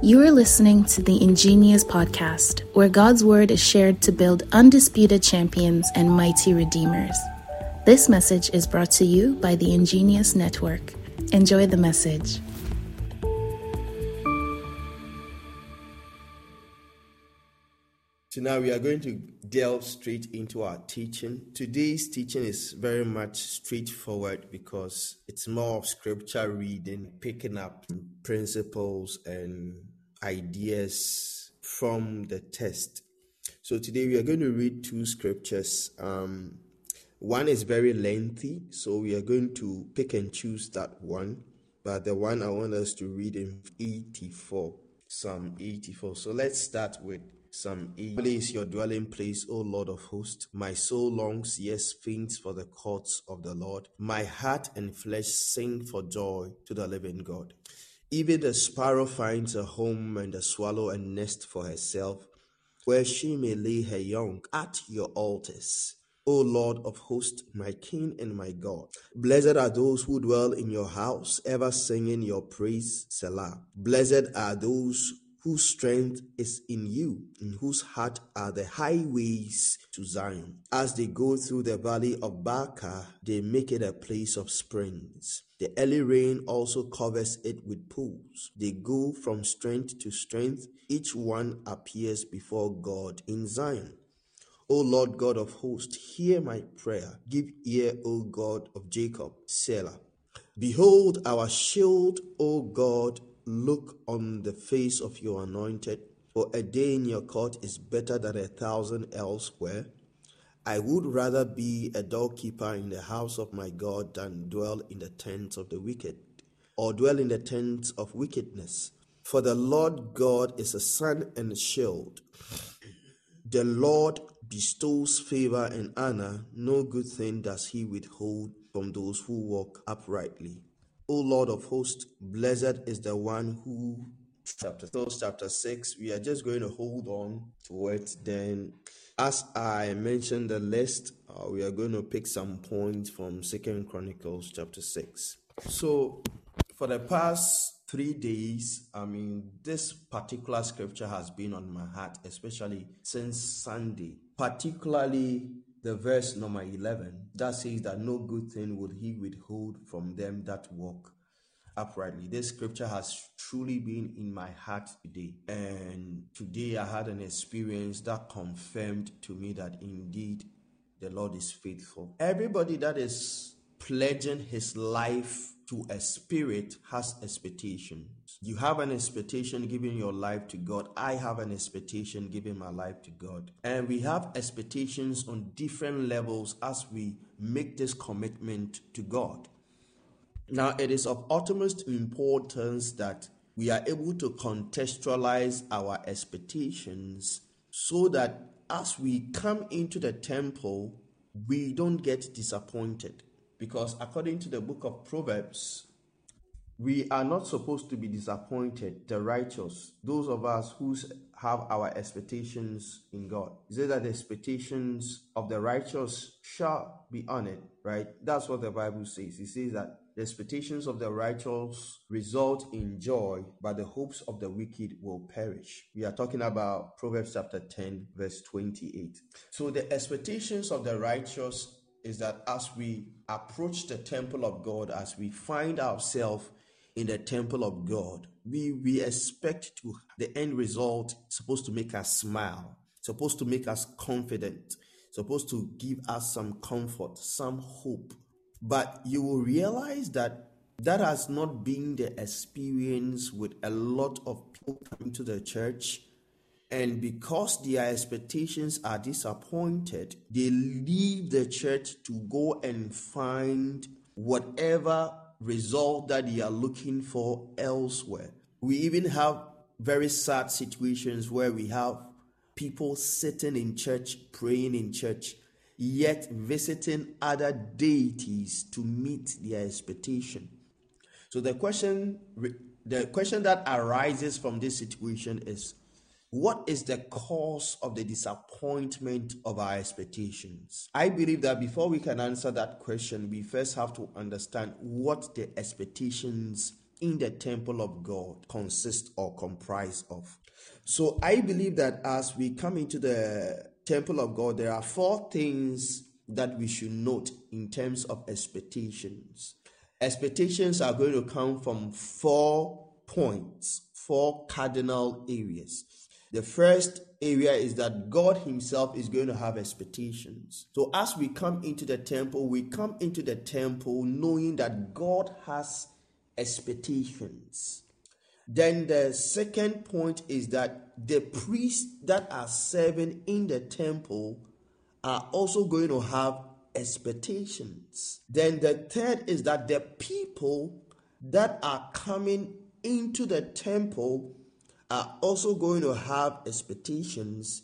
You are listening to the Ingenious Podcast, where God's Word is shared to build undisputed champions and mighty redeemers. This message is brought to you by the Ingenious Network. Enjoy the message. So now we are going to delve straight into our teaching. Today's teaching is very much straightforward because it's more of scripture reading, picking up principles and ideas from the text. So today we are going to read two scriptures. Um, one is very lengthy, so we are going to pick and choose that one. But the one I want us to read in 84, Psalm 84. So let's start with Psalm 8. is your dwelling place, O Lord of hosts. My soul longs, yes, faints for the courts of the Lord. My heart and flesh sing for joy to the living God. Even the sparrow finds a home and the swallow a nest for herself, where she may lay her young at your altars. O Lord of hosts, my King and my God. Blessed are those who dwell in your house, ever singing your praise, Selah. Blessed are those whose strength is in you, in whose heart are the highways to Zion. As they go through the valley of Baca, they make it a place of springs. The early rain also covers it with pools. They go from strength to strength. Each one appears before God in Zion. O Lord God of hosts, hear my prayer. Give ear, O God of Jacob. Selah. Behold our shield, O God Look on the face of your anointed, for a day in your court is better than a thousand elsewhere. I would rather be a doorkeeper in the house of my God than dwell in the tents of the wicked, or dwell in the tents of wickedness. For the Lord God is a sun and a shield. The Lord bestows favor and honor. No good thing does he withhold from those who walk uprightly. O Lord of hosts, blessed is the one who chapter chapter 6 we are just going to hold on to it. Then as i mentioned the list uh, we are going to pick some points from second chronicles chapter 6 so for the past three days i mean this particular scripture has been on my heart especially since sunday particularly the verse number 11 that says that no good thing would he withhold from them that walk uprightly. This scripture has truly been in my heart today. And today I had an experience that confirmed to me that indeed the Lord is faithful. Everybody that is pledging his life to a spirit has expectations. You have an expectation giving your life to God. I have an expectation giving my life to God. And we have expectations on different levels as we make this commitment to God. Now, it is of utmost importance that we are able to contextualize our expectations so that as we come into the temple, we don't get disappointed. Because according to the book of Proverbs, we are not supposed to be disappointed, the righteous, those of us who have our expectations in God. He says that the expectations of the righteous shall be honored, right? That's what the Bible says. It says that the expectations of the righteous result in joy, but the hopes of the wicked will perish. We are talking about Proverbs chapter 10, verse 28. So the expectations of the righteous is that as we approach the temple of God, as we find ourselves in the temple of God. We we expect to the end result supposed to make us smile, supposed to make us confident, supposed to give us some comfort, some hope. But you will realize that that has not been the experience with a lot of people coming to the church. And because their expectations are disappointed, they leave the church to go and find whatever result that they are looking for elsewhere. We even have very sad situations where we have people sitting in church, praying in church, yet visiting other deities to meet their expectation. So the question the question that arises from this situation is what is the cause of the disappointment of our expectations? I believe that before we can answer that question, we first have to understand what the expectations in the temple of God consist or comprise of. So I believe that as we come into the temple of God, there are four things that we should note in terms of expectations. Expectations are going to come from four points, four cardinal areas. The first area is that God Himself is going to have expectations. So, as we come into the temple, we come into the temple knowing that God has expectations. Then, the second point is that the priests that are serving in the temple are also going to have expectations. Then, the third is that the people that are coming into the temple are also going to have expectations.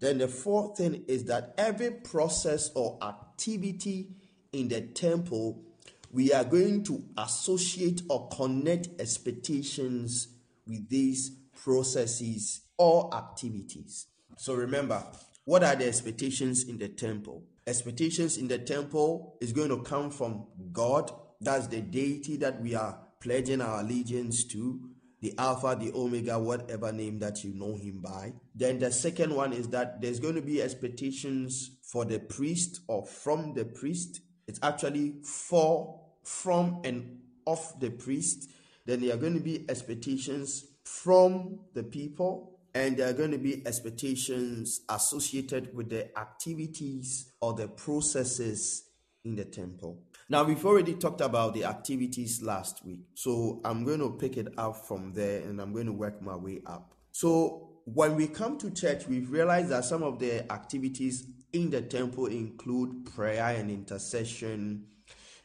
Then the fourth thing is that every process or activity in the temple, we are going to associate or connect expectations with these processes or activities. So remember, what are the expectations in the temple? Expectations in the temple is going to come from God. That's the deity that we are pledging our allegiance to the Alpha, the Omega, whatever name that you know him by. Then the second one is that there's going to be expectations for the priest or from the priest. It's actually for, from, and of the priest. Then there are going to be expectations from the people, and there are going to be expectations associated with the activities or the processes in the temple. Now, we've already talked about the activities last week. So I'm going to pick it up from there and I'm going to work my way up. So when we come to church, we've realized that some of the activities in the temple include prayer and intercession,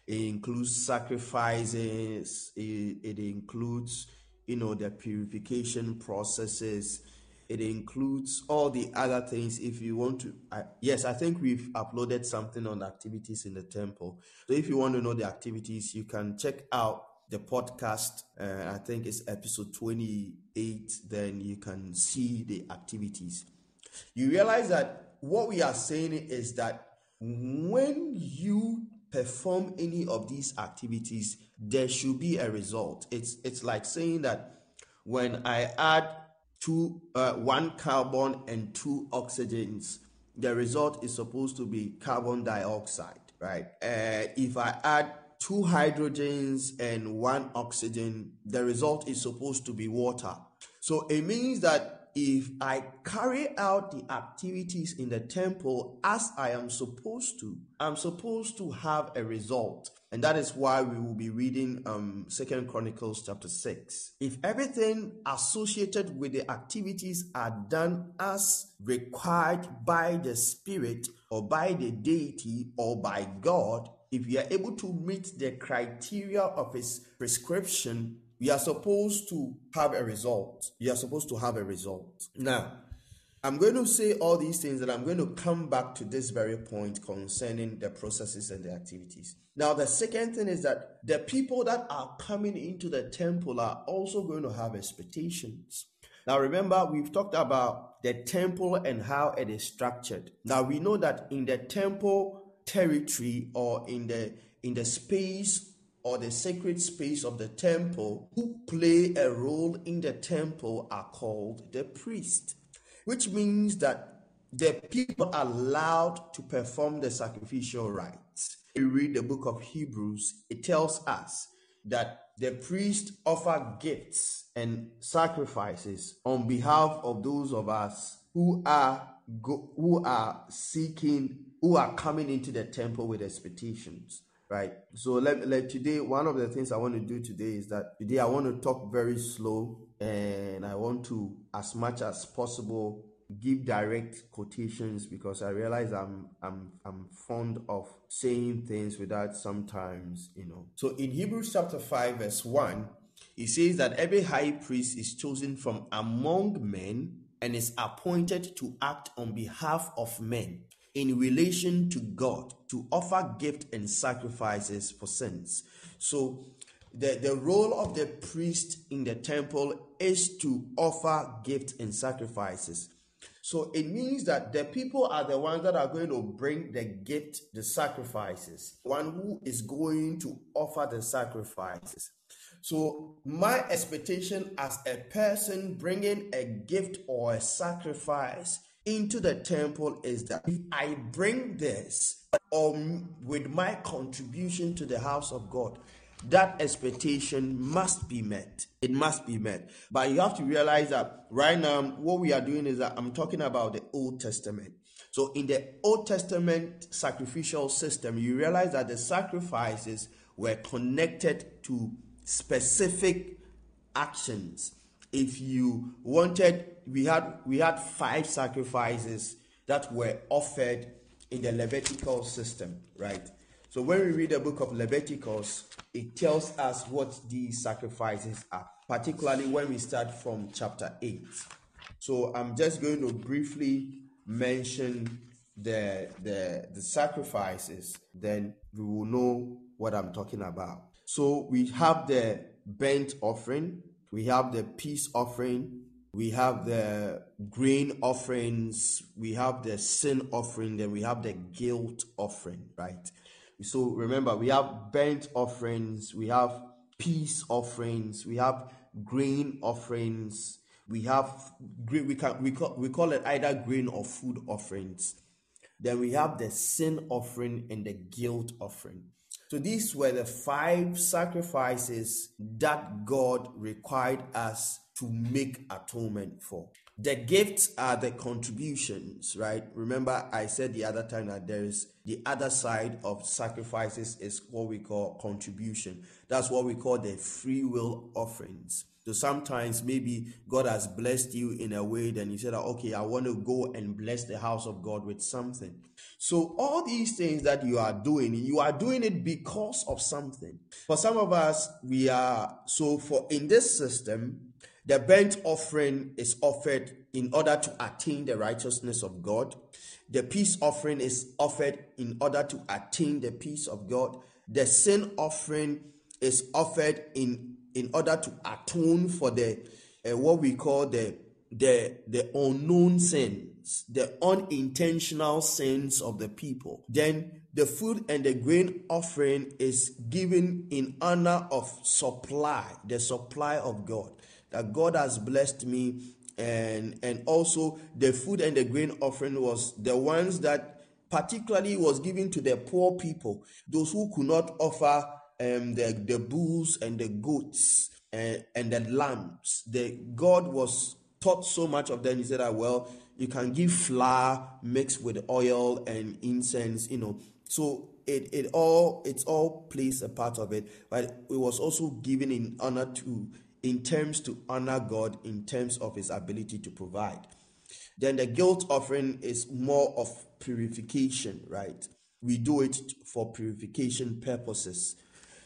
it includes sacrifices, it, it includes, you know, the purification processes it includes all the other things if you want to I, yes i think we've uploaded something on activities in the temple. So if you want to know the activities you can check out the podcast uh, i think it's episode 28 then you can see the activities. You realize that what we are saying is that when you perform any of these activities there should be a result. It's it's like saying that when i add two, uh, one carbon and two oxygens, the result is supposed to be carbon dioxide, right? Uh, if I add two hydrogens and one oxygen, the result is supposed to be water. So it means that if I carry out the activities in the temple as I am supposed to, I'm supposed to have a result. And that is why we will be reading um Second Chronicles chapter 6. If everything associated with the activities are done as required by the Spirit or by the deity or by God, if you are able to meet the criteria of his prescription, we are supposed to have a result. You are supposed to have a result. Now, I'm going to say all these things and I'm going to come back to this very point concerning the processes and the activities. Now, the second thing is that the people that are coming into the temple are also going to have expectations. Now, remember, we've talked about the temple and how it is structured. Now, we know that in the temple territory or in the in the space or the sacred space of the temple who play a role in the temple are called the priest, which means that the people are allowed to perform the sacrificial rites. We read the book of Hebrews, it tells us that the priest offer gifts and sacrifices on behalf of those of us who are go, who are seeking who are coming into the temple with expectations right? So let, let today one of the things I want to do today is that today I want to talk very slow and I want to as much as possible give direct quotations because I realize I'm I'm I'm fond of saying things without sometimes, you know. So in Hebrews chapter 5 verse 1, it says that every high priest is chosen from among men and is appointed to act on behalf of men in relation to God to offer gift and sacrifices for sins. So the, the role of the priest in the temple is to offer gifts and sacrifices. So it means that the people are the ones that are going to bring the gift, the sacrifices, one who is going to offer the sacrifices. So, my expectation as a person bringing a gift or a sacrifice into the temple is that if I bring this or with my contribution to the house of God, that expectation must be met. It must be met. But you have to realize that right now, what we are doing is that I'm talking about the Old Testament. So, in the Old Testament sacrificial system, you realize that the sacrifices were connected to specific actions. If you wanted, we had we had five sacrifices that were offered in the Levitical system, right? So when we read the book of Leviticus, it tells us what these sacrifices are, particularly when we start from chapter 8. So I'm just going to briefly mention the the the sacrifices, then we will know what I'm talking about. So we have the burnt offering, we have the peace offering, we have the grain offerings, we have the sin offering, then we have the guilt offering, right? So remember, we have burnt offerings, we have peace offerings, we have grain offerings, we have we can we call, we call it either grain or food offerings. Then we have the sin offering and the guilt offering. So these were the five sacrifices that God required us to make atonement for. The gifts are the contributions, right? Remember, I said the other time that there is the other side of sacrifices is what we call contribution. That's what we call the free will offerings. So sometimes maybe God has blessed you in a way, then you said, okay, I want to go and bless the house of God with something. So all these things that you are doing, you are doing it because of something. For some of us, we are so for in this system, the burnt offering is offered in order to attain the righteousness of God. The peace offering is offered in order to attain the peace of God. The sin offering is offered in in order to atone for the uh, what we call the the the unknown sins, the unintentional sins of the people. Then the food and the grain offering is given in honor of supply, the supply of God. That God has blessed me and and also the food and the grain offering was the ones that particularly was given to the poor people, those who could not offer um, the, the bulls and the goats and, and the lambs. The God was taught so much of them. He said that well, you can give flour mixed with oil and incense, you know. So it, it all it's all plays a part of it, but it was also given in honor to in terms to honor God in terms of his ability to provide. Then the guilt offering is more of purification, right? We do it for purification purposes.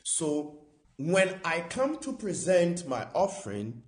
So when I come to present my offering,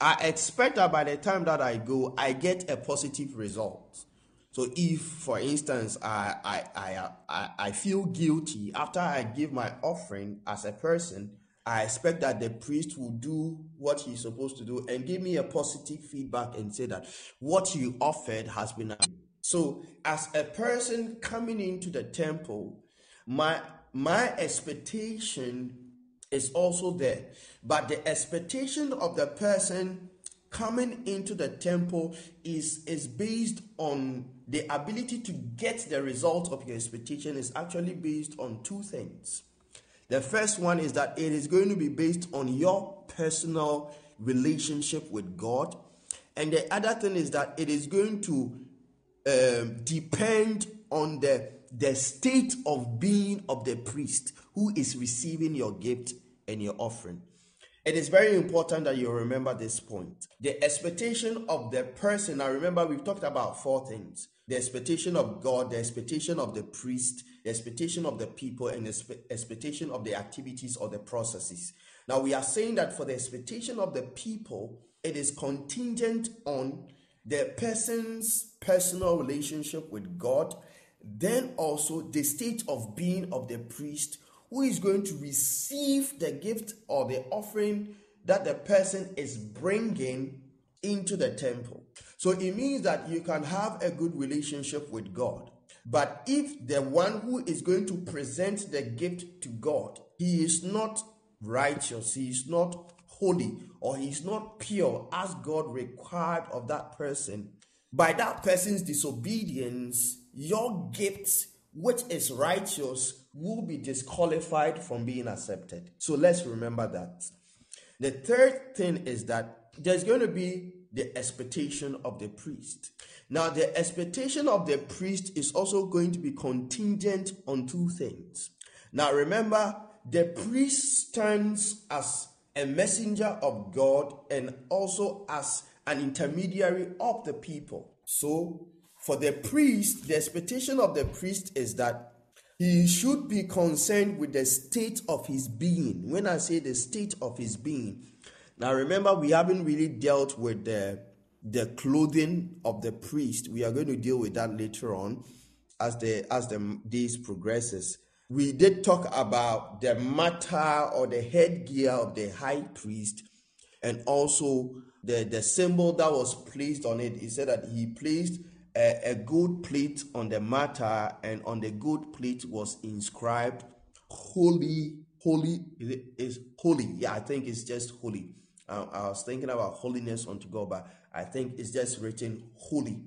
I expect that by the time that I go, I get a positive result. So if, for instance, I, I, I, I, feel guilty after I give my offering as a person, I expect that the priest will do what he's supposed to do and give me a positive feedback and say that what you offered has been. So, as a person coming into the temple, my my expectation is also there. But the expectation of the person coming into the temple is, is based on the ability to get the result of your expectation is actually based on two things. The first one is that it is going to be based on your personal relationship with God. And the other thing is that it is going to um, depend on the the state of being of the priest who is receiving your gift and your offering. It is very important that you remember this point. The expectation of the person, I remember, we've talked about four things the expectation of God, the expectation of the priest, the expectation of the people, and the expectation of the activities or the processes. Now, we are saying that for the expectation of the people, it is contingent on the person's personal relationship with God then also the state of being of the priest who is going to receive the gift or the offering that the person is bringing into the temple. So it means that you can have a good relationship with God. But if the one who is going to present the gift to God, he is not righteous, he is not holy, or he is not pure as God required of that person, by that person's disobedience, your gift, which is righteous, will be disqualified from being accepted. So let's remember that. The third thing is that there's going to be the expectation of the priest. Now, the expectation of the priest is also going to be contingent on two things. Now, remember, the priest stands as a messenger of God and also as an intermediary of the people. So, for the priest, the expectation of the priest is that he should be concerned with the state of his being. When I say the state of his being, now remember, we haven't really dealt with the, the clothing of the priest. We are going to deal with that later on as the as the days progresses. We did talk about the miter or the headgear of the high priest and also the, the symbol that was placed on it. He said that he placed a, a gold plate on the miter, and on the gold plate was inscribed holy holy is, holy yeah i think it's just holy uh, i was thinking about holiness unto god but i think it's just written holy.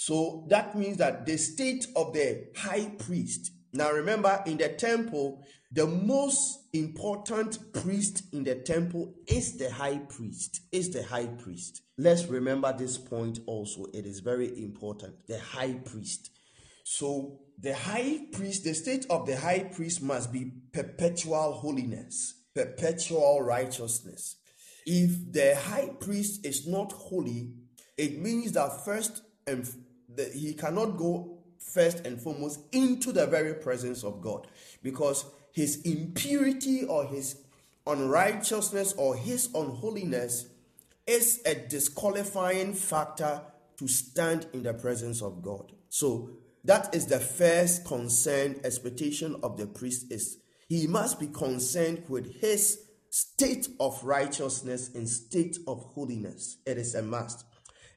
So that means that the state of the high priest. Now remember in the temple the most important priest in the temple is the high priest is the high priest. Let's remember this point also. It is very important the high priest. So the high priest the state of the high priest must be perpetual holiness perpetual righteousness if the high priest is not holy it means that first and that he cannot go first and foremost into the very presence of God because his impurity or his unrighteousness or his unholiness is a disqualifying factor to stand in the presence of God. So that is the first concern expectation of the priest is he must be concerned with his state of righteousness and state of holiness. It is a must.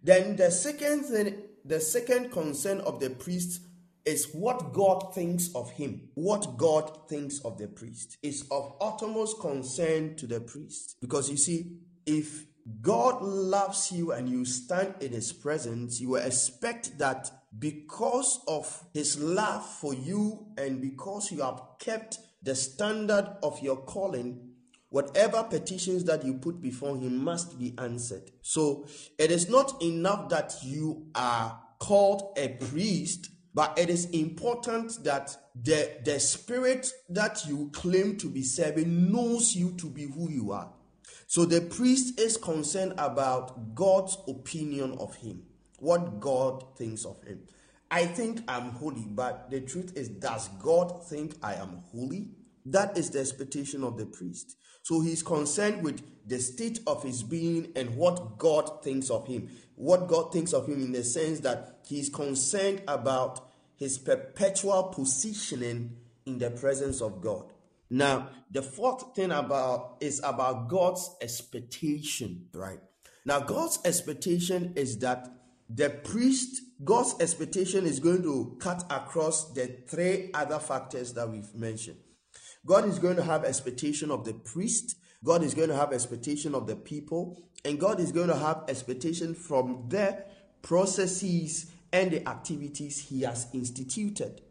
Then the second thing the second concern of the priest is what God thinks of him. What God thinks of the priest is of utmost concern to the priest. Because you see, if God loves you and you stand in his presence, you will expect that because of his love for you and because you have kept the standard of your calling, whatever petitions that you put before him must be answered. So it is not enough that you are called a priest, but it is important that the, the spirit that you claim to be serving knows you to be who you are. So the priest is concerned about God's opinion of him, what God thinks of him. I think I'm holy, but the truth is, does God think I am holy? That is the expectation of the priest. So he's concerned with the state of his being and what God thinks of him. What God thinks of him in the sense that he's concerned about his perpetual positioning in the presence of God. Now, the fourth thing about is about God's expectation, right? Now, God's expectation is that the priest, God's expectation is going to cut across the three other factors that we've mentioned. God is going to have expectation of the priest, God is going to have expectation of the people, and God is going to have expectation from the processes and the activities he has instituted.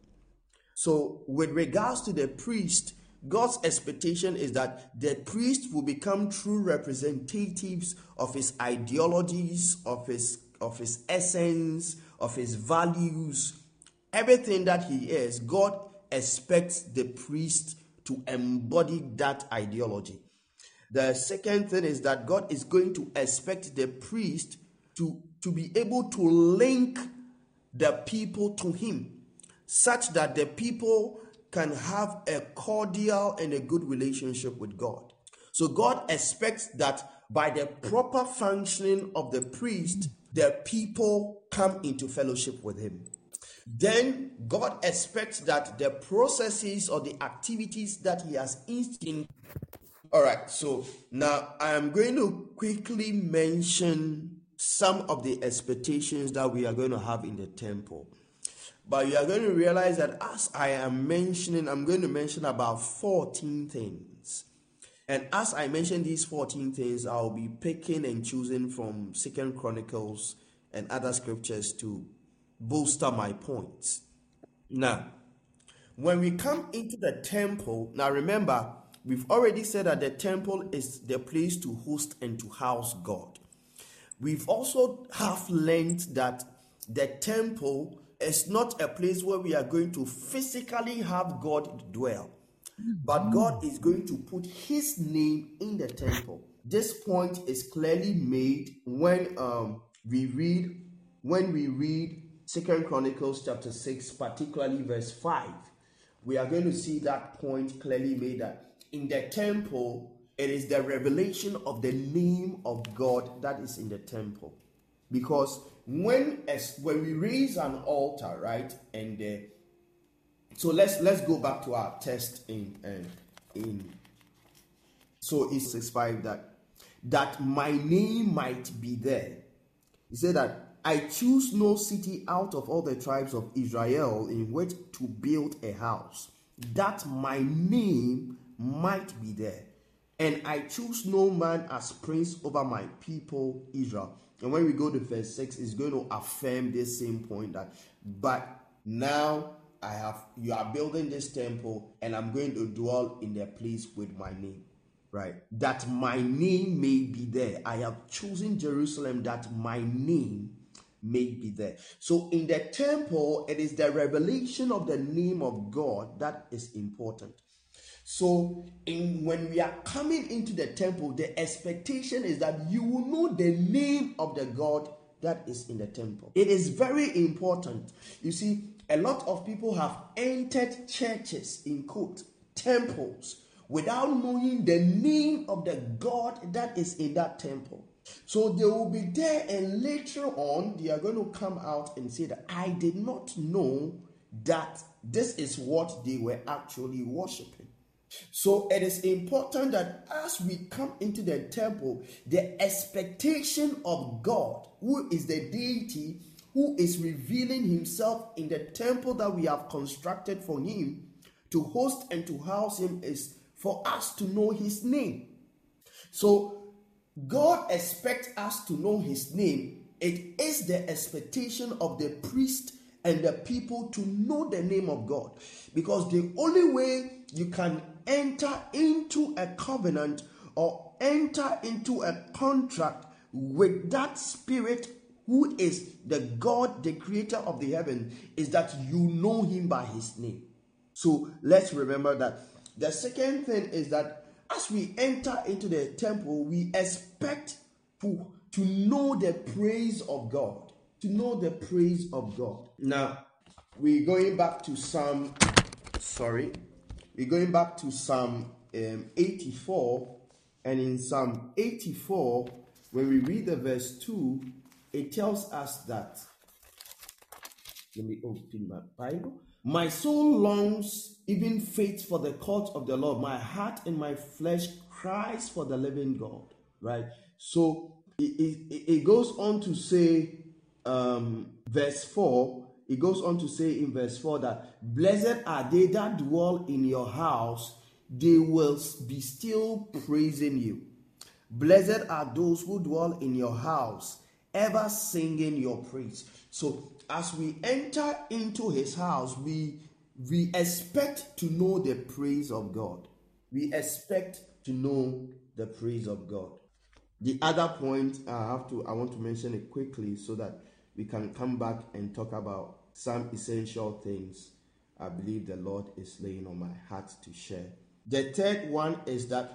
So, with regards to the priest, God's expectation is that the priest will become true representatives of his ideologies, of his of his essence, of his values, everything that he is. God expects the priest to embody that ideology. The second thing is that God is going to expect the priest to, to be able to link the people to Him such that the people can have a cordial and a good relationship with God. So God expects that by the proper functioning of the priest, the people come into fellowship with Him then God expects that the processes or the activities that He has instituted. All right, so now I am going to quickly mention some of the expectations that we are going to have in the temple. But you are going to realize that as I am mentioning, I'm going to mention about 14 things. And as I mention these 14 things, I'll be picking and choosing from Second Chronicles and other scriptures to bolster my points. Now, when we come into the temple, now remember, we've already said that the temple is the place to host and to house God. We've also have learned that the temple is not a place where we are going to physically have God dwell, but God is going to put his name in the temple. This point is clearly made when um, we read when we read Second Chronicles chapter 6, particularly verse 5. We are going to see that point clearly made that in the temple it is the revelation of the name of God that is in the temple. Because when as when we raise an altar, right, and uh, so let's let's go back to our test in uh, in so it's six five that that my name might be there. He said that I choose no city out of all the tribes of Israel in which to build a house, that my name might be there. And I choose no man as prince over my people Israel. And when we go to verse 6, it's going to affirm this same point that, but now I have, you are building this temple, and I'm going to dwell in the place with my name. Right, that my name may be there. I have chosen Jerusalem that my name may be there. So in the temple, it is the revelation of the name of God that is important. So, in when we are coming into the temple, the expectation is that you will know the name of the God that is in the temple. It is very important. You see, a lot of people have entered churches in quote temples without knowing the name of the God that is in that temple. So they will be there, and later on, they are going to come out and say that I did not know that this is what they were actually worshiping. So it is important that as we come into the temple, the expectation of God, who is the deity, who is revealing himself in the temple that we have constructed for him to host and to house him, is for us to know his name. So God expects us to know his name. It is the expectation of the priest and the people to know the name of God. Because the only way you can enter into a covenant or enter into a contract with that spirit who is the God, the creator of the heaven, is that you know him by his name. So let's remember that. The second thing is that as we enter into the temple, we expect to, to know the praise of God. To know the praise of God. Now, we're going back to Psalm, sorry, we're going back to Psalm um, 84, and in Psalm 84, when we read the verse 2, it tells us that. Let me open my Bible. My soul longs, even faith for the court of the Lord. My heart and my flesh cries for the living God. Right? So it, it, it goes on to say, um, verse 4 it goes on to say in verse 4 that blessed are they that dwell in your house, they will be still praising you. Blessed are those who dwell in your house, ever singing your praise. So as we enter into his house, we we expect to know the praise of God. We expect to know the praise of God. The other point I have to I want to mention it quickly so that we can come back and talk about some essential things I believe the Lord is laying on my heart to share. The third one is that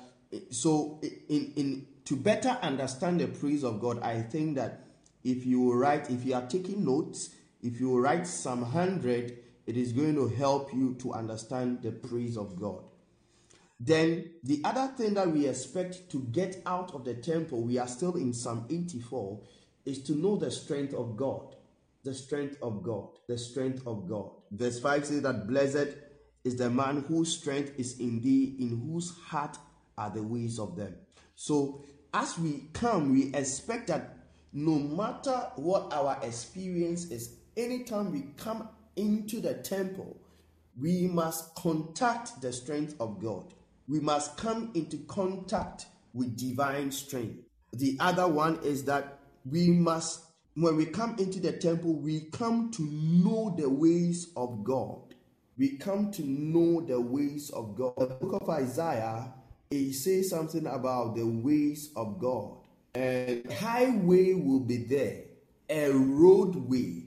so in in to better understand the praise of God, I think that if you write, if you are taking notes, if you write Psalm 100, it is going to help you to understand the praise of God. Then the other thing that we expect to get out of the temple, we are still in Psalm 84, is to know the strength of God the strength of God. The strength of God. Verse 5 says that blessed is the man whose strength is in thee, in whose heart are the ways of them. So as we come, we expect that no matter what our experience is, anytime we come into the temple, we must contact the strength of God. we must come into contact with divine strength. The other one is that we must, when we come into the temple, we come to know the ways of God. We come to know the ways of God. The book of Isaiah, it says something about the ways of God. A highway will be there, a roadway,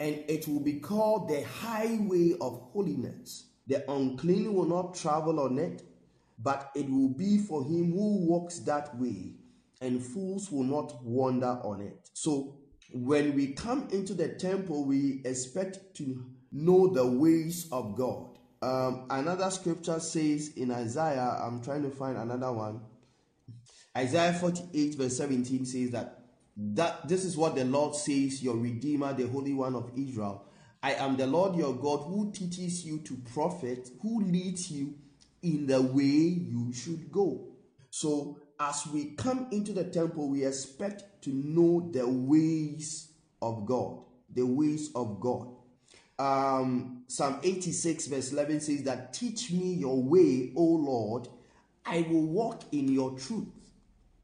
and it will be called the highway of holiness. The unclean will not travel on it, but it will be for him who walks that way, and fools will not wander on it. So, when we come into the temple, we expect to know the ways of God. Um, another scripture says in Isaiah, I'm trying to find another one. Isaiah 48, verse 17 says that that this is what the Lord says, your Redeemer, the Holy One of Israel. I am the Lord your God who teaches you to profit, who leads you in the way you should go. So, as we come into the temple, we expect to know the ways of God. The ways of God. Um, Psalm 86, verse 11 says that, Teach me your way, O Lord, I will walk in your truth.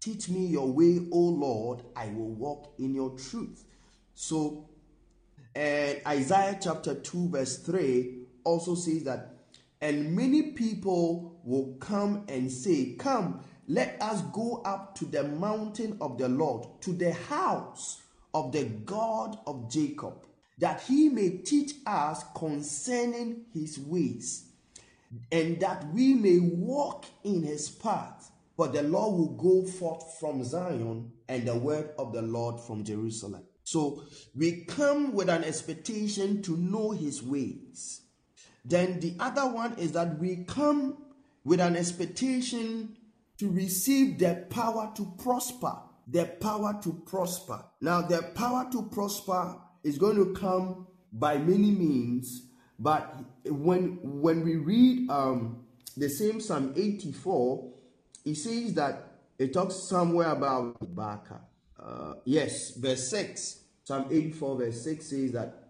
Teach me your way, O Lord, I will walk in your truth. So, and Isaiah chapter 2, verse 3 also says that and many people will come and say, Come, let us go up to the mountain of the Lord, to the house of the God of Jacob, that he may teach us concerning his ways, and that we may walk in his path. But the Lord will go forth from Zion, and the word of the Lord from Jerusalem. So we come with an expectation to know his ways. Then the other one is that we come with an expectation to receive the power to prosper. The power to prosper. Now, the power to prosper is going to come by many means, but when when we read um, the same Psalm 84, it says that it talks somewhere about Baca. Uh, yes, verse 6. Psalm 84, verse 6 says that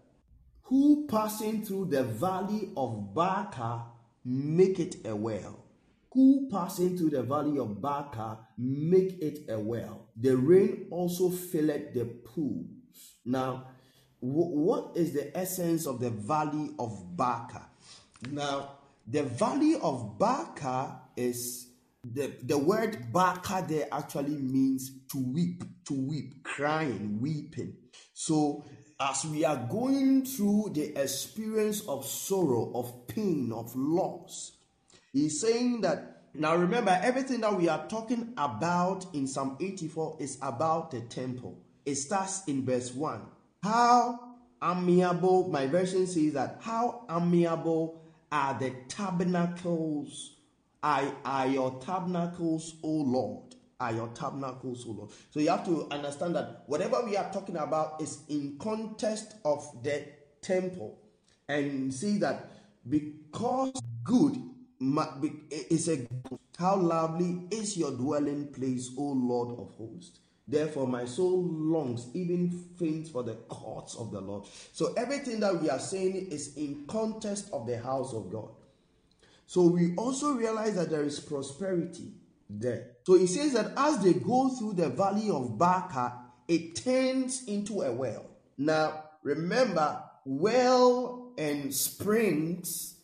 who passing through the valley of Baca make it a well. Who passing through the valley of Baca make it a well. The rain also filled the pools. Now, w- what is the essence of the valley of Baca? Now, the valley of Baca is the, the word baka there actually means to weep, to weep, crying, weeping. So as we are going through the experience of sorrow, of pain, of loss, he's saying that now remember everything that we are talking about in Psalm 84 is about the temple. It starts in verse 1. How amiable, my version says that, how amiable are the tabernacles, are, are your tabernacles, O Lord are your tabernacles, O Lord. So you have to understand that whatever we are talking about is in context of the temple. And see that because good is a how lovely is your dwelling place, O Lord of hosts. Therefore, my soul longs, even faints for the courts of the Lord. So, everything that we are saying is in context of the house of God. So, we also realize that there is prosperity there. So he says that as they go through the valley of Baca, it turns into a well. Now, remember, well and springs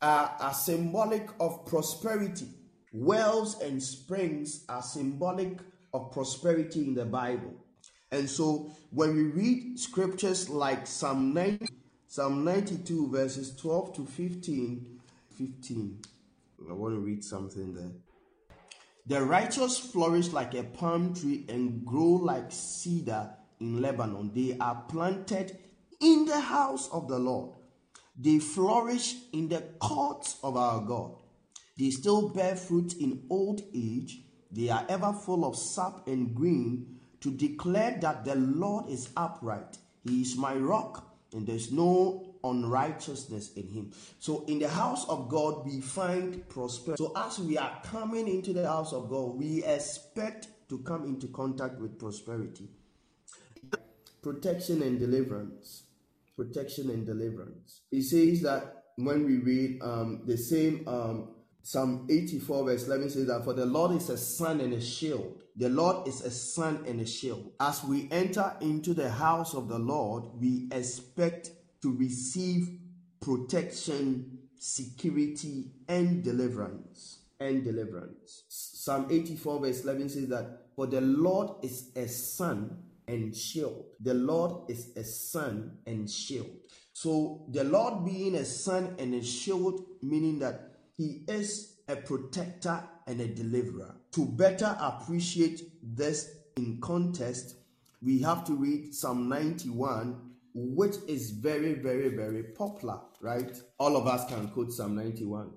are, are symbolic of prosperity. Wells and springs are symbolic of prosperity in the Bible. And so when we read scriptures like Psalm 90, Psalm 92, verses 12 to 15, 15, I want to read something there. The righteous flourish like a palm tree and grow like cedar in Lebanon. They are planted in the house of the Lord. They flourish in the courts of our God. They still bear fruit in old age. They are ever full of sap and green to declare that the Lord is upright. He is my rock, and there's no unrighteousness in him. So in the house of God, we find prosperity. So as we are coming into the house of God, we expect to come into contact with prosperity. Protection and deliverance. Protection and deliverance. He says that when we read um, the same um, Psalm 84, verse 11 says that for the Lord is a sun and a shield. The Lord is a sun and a shield. As we enter into the house of the Lord, we expect to receive protection, security, and deliverance. And deliverance. Psalm 84, verse 11 says that for the Lord is a sun and shield. The Lord is a sun and shield. So the Lord being a sun and a shield, meaning that he is a protector and a deliverer. To better appreciate this in context, we have to read Psalm 91, which is very, very, very popular, right? All of us can quote Psalm 91.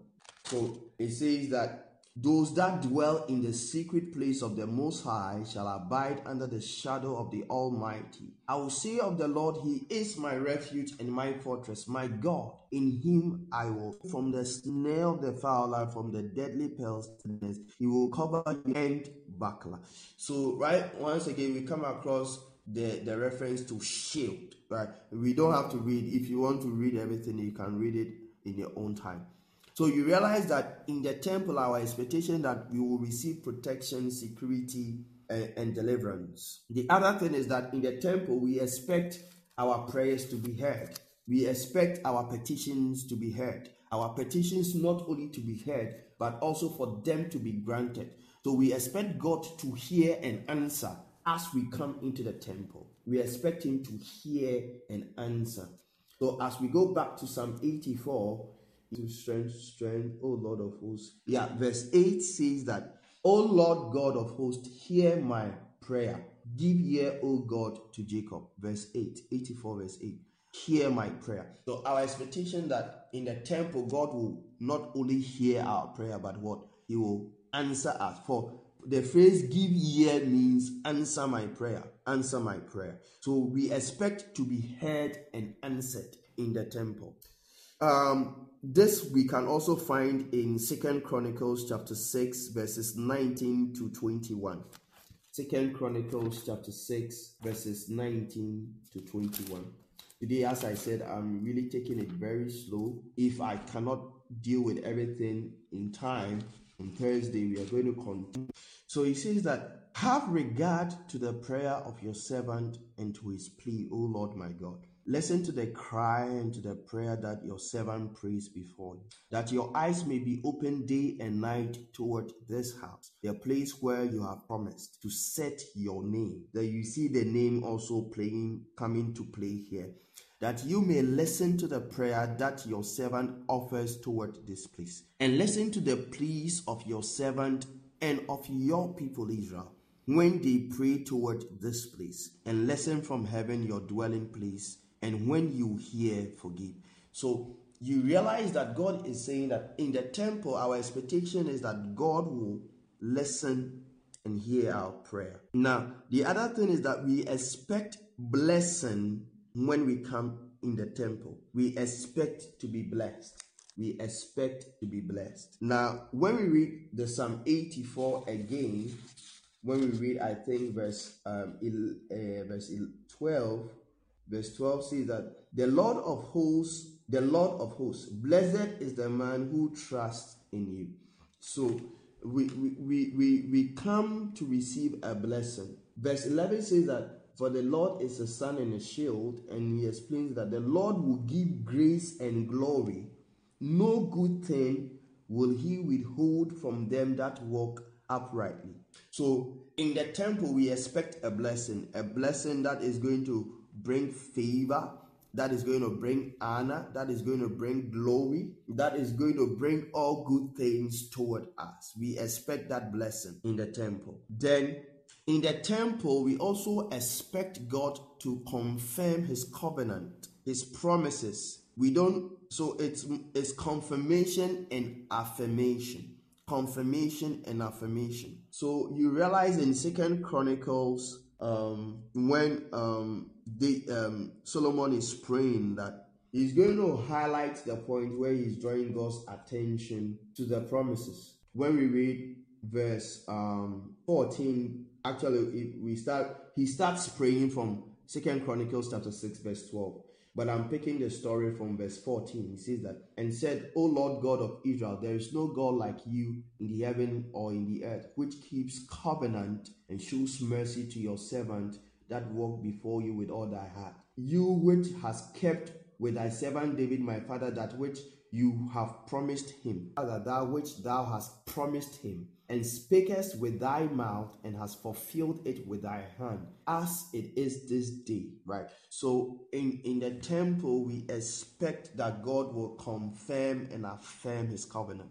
So it says that those that dwell in the secret place of the Most High shall abide under the shadow of the Almighty. I will say of the Lord, He is my refuge and my fortress, my God. In Him I will. From the snare of the fowler, from the deadly pestilence, He will cover you and buckler. So, right, once again, we come across the, the reference to shield, right? We don't have to read. If you want to read everything, you can read it in your own time. So you realize that in the temple, our expectation that we will receive protection, security, and, and deliverance. The other thing is that in the temple, we expect our prayers to be heard. We expect our petitions to be heard. Our petitions not only to be heard, but also for them to be granted. So we expect God to hear and answer as we come into the temple. We expect Him to hear and answer. So as we go back to Psalm 84, to strength, strength, O Lord of hosts. Yeah, verse 8 says that, O Lord God of hosts, hear my prayer. Give ear, O God, to Jacob. Verse 8, 84, verse 8. Hear my prayer. So, our expectation that in the temple, God will not only hear our prayer, but what? He will answer us. For the phrase give ear means answer my prayer. Answer my prayer. So, we expect to be heard and answered in the temple. Um, this we can also find in Second Chronicles chapter 6 verses 19 to 21. Second Chronicles chapter 6 verses 19 to 21. Today, as I said, I'm really taking it very slow. If I cannot deal with everything in time, on Thursday we are going to continue. So he says that have regard to the prayer of your servant and to his plea, O Lord my God. Listen to the cry and to the prayer that your servant prays before you, that your eyes may be open day and night toward this house, the place where you have promised to set your name. That you see the name also playing, coming to play here, that you may listen to the prayer that your servant offers toward this place, and listen to the pleas of your servant and of your people Israel when they pray toward this place, and listen from heaven your dwelling place and when you hear, forgive. So you realize that God is saying that in the temple, our expectation is that God will listen and hear our prayer. Now, the other thing is that we expect blessing when we come in the temple. We expect to be blessed. We expect to be blessed. Now, when we read the Psalm 84 again, when we read, I think, verse um, uh, verse 12, Verse 12 says that the Lord of hosts, the Lord of hosts, blessed is the man who trusts in you. So we, we, we, we come to receive a blessing. Verse 11 says that for the Lord is a sun and a shield, and he explains that the Lord will give grace and glory. No good thing will he withhold from them that walk uprightly. So in the temple, we expect a blessing, a blessing that is going to bring favor, that is going to bring honor, that is going to bring glory, that is going to bring all good things toward us. We expect that blessing in the temple. Then in the temple, we also expect God to confirm his covenant, his promises. We don't, so it's, it's confirmation and affirmation. Confirmation and affirmation. So you realize in Second Chronicles, um, when um, um, Solomon is praying that he's going to highlight the point where he's drawing God's attention to the promises. When we read verse um, 14, actually we start he starts praying from Second Chronicles chapter 6, verse 12. But I'm picking the story from verse 14. He says that, and said, O Lord God of Israel, there is no God like you in the heaven or in the earth, which keeps covenant and shows mercy to your servant that walk before you with all thy heart. You which has kept with thy servant David my father that which you have promised him, that which thou hast promised him, and spakest with thy mouth, and has fulfilled it with thy hand, as it is this day. Right. So in, in the temple, we expect that God will confirm and affirm his covenant.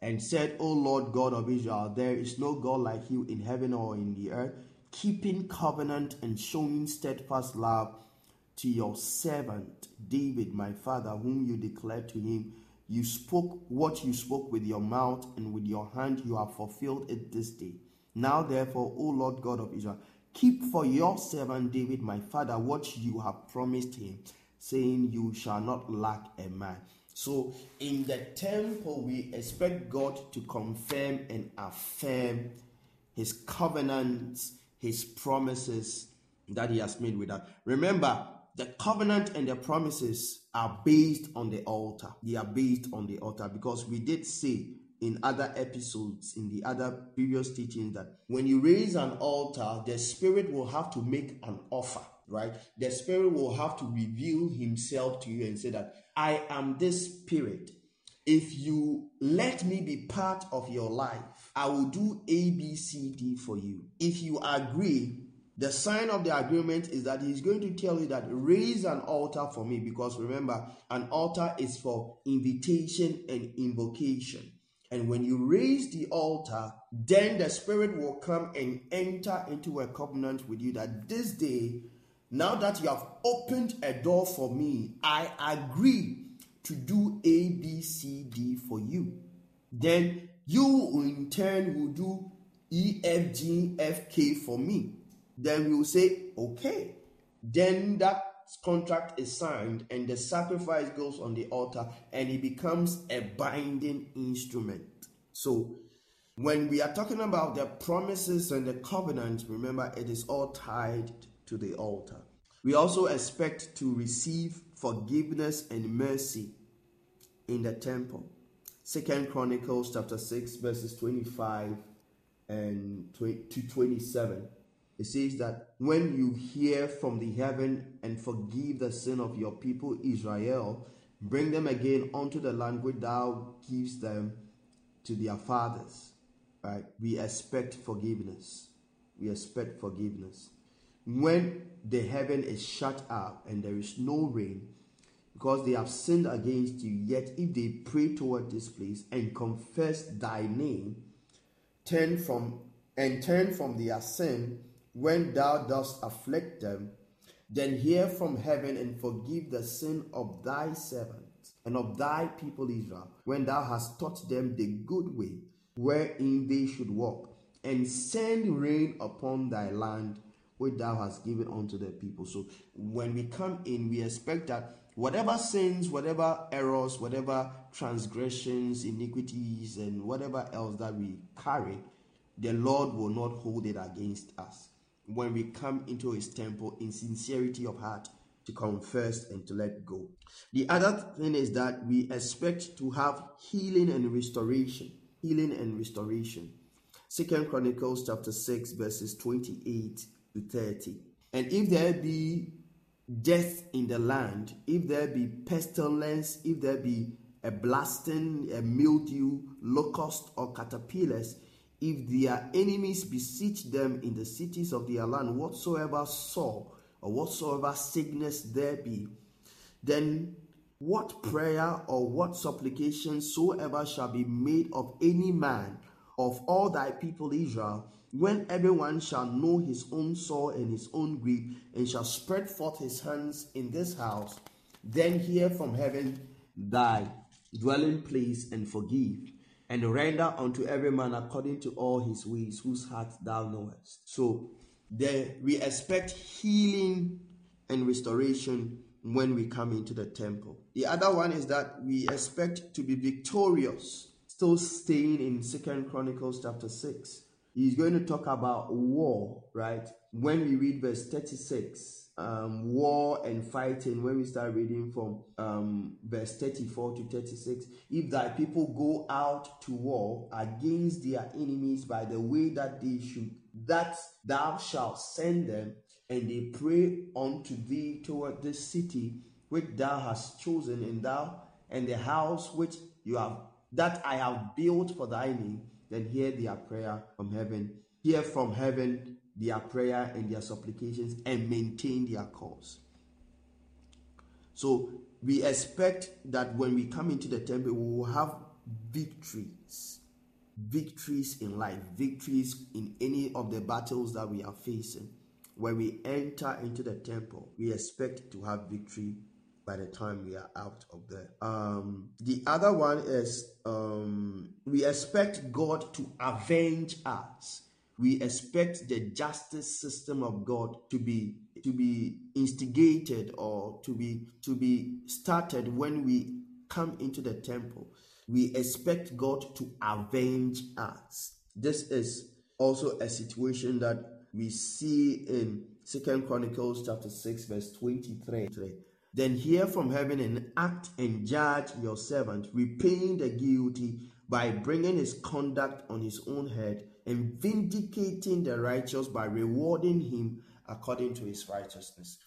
And said, O Lord God of Israel, there is no God like you in heaven or in the earth, keeping covenant and showing steadfast love to your servant David, my father, whom you declared to him, You spoke what you spoke with your mouth, and with your hand you have fulfilled it this day. Now, therefore, O Lord God of Israel, keep for your servant David, my father, what you have promised him, saying, You shall not lack a man. So, in the temple, we expect God to confirm and affirm his covenants, his promises that he has made with us. Remember, the covenant and the promises are based on the altar. They are based on the altar because we did say in other episodes, in the other previous teachings, that when you raise an altar, the Spirit will have to make an offer, right? The Spirit will have to reveal Himself to you and say that I am this Spirit. If you let me be part of your life, I will do A, B, C, D for you. If you agree, the sign of the agreement is that he's going to tell you that raise an altar for me because remember, an altar is for invitation and invocation. And when you raise the altar, then the Spirit will come and enter into a covenant with you that this day, now that you have opened a door for me, I agree to do A, B, C, D for you. Then you in turn will do E, F, G, F, K for me then we will say, okay. Then that contract is signed and the sacrifice goes on the altar and it becomes a binding instrument. So, when we are talking about the promises and the covenant, remember it is all tied to the altar. We also expect to receive forgiveness and mercy in the temple. Second Chronicles chapter 6 verses 25 and to 27 it says that when you hear from the heaven and forgive the sin of your people Israel, bring them again unto the land which thou gives them to their fathers. Right? We expect forgiveness. We expect forgiveness. When the heaven is shut out and there is no rain, because they have sinned against you, yet if they pray toward this place and confess thy name, turn from and turn from their sin when thou dost afflict them, then hear from heaven and forgive the sin of thy servants and of thy people Israel, when thou hast taught them the good way wherein they should walk, and send rain upon thy land which thou hast given unto the people. So when we come in, we expect that whatever sins, whatever errors, whatever transgressions, iniquities, and whatever else that we carry, the Lord will not hold it against us when we come into his temple in sincerity of heart to confess and to let go. The other thing is that we expect to have healing and restoration. Healing and restoration. Second Chronicles chapter 6, verses 28 to 30. And if there be death in the land, if there be pestilence, if there be a blasting, a mildew, locust, or caterpillars, if their enemies besiege them in the cities of their land, whatsoever sore or whatsoever sickness there be, then what prayer or what supplication soever shall be made of any man of all thy people Israel, when everyone shall know his own sore and his own grief, and shall spread forth his hands in this house, then hear from heaven thy dwelling place and forgive and render unto every man according to all his ways, whose heart thou knowest. So there we expect healing and restoration when we come into the temple. The other one is that we expect to be victorious. Still staying in Second Chronicles chapter 6. He's going to talk about war, right? When we read verse 36, um, war and fighting, when we start reading from um, verse 34 to 36, if thy people go out to war against their enemies by the way that they should, that thou shalt send them, and they pray unto thee toward this city which thou hast chosen, and thou and the house which you have that I have built for thy name, then hear their prayer from heaven. Hear from heaven their prayer and their supplications and maintain their cause. So we expect that when we come into the temple, we will have victories. Victories in life, victories in any of the battles that we are facing. When we enter into the temple, we expect to have victory by the time we are out of there. Um, the other one is um, we expect God to avenge us we expect the justice system of God to be to be instigated or to be to be started when we come into the temple. We expect God to avenge us. This is also a situation that we see in Second Chronicles chapter 6 verse 23. Then hear from heaven and act and judge your servant, repaying the guilty by bringing his conduct on his own head and vindicating the righteous by rewarding him according to his righteousness.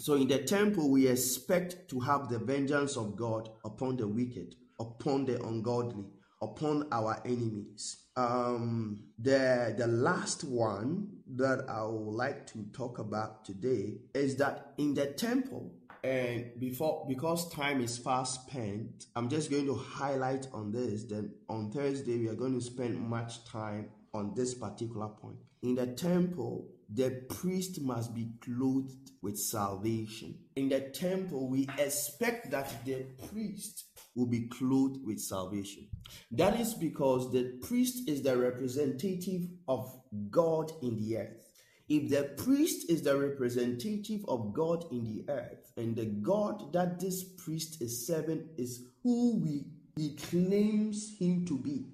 So in the temple, we expect to have the vengeance of God upon the wicked, upon the ungodly, upon our enemies. Um, the, the last one that I would like to talk about today is that in the temple, and before because time is fast spent, I'm just going to highlight on this. Then on Thursday, we are going to spend much time on this particular point. In the temple, the priest must be clothed with salvation. In the temple, we expect that the priest will be clothed with salvation. That is because the priest is the representative of God in the earth. If the priest is the representative of God in the earth, and the God that this priest is serving is who we he claims him to be,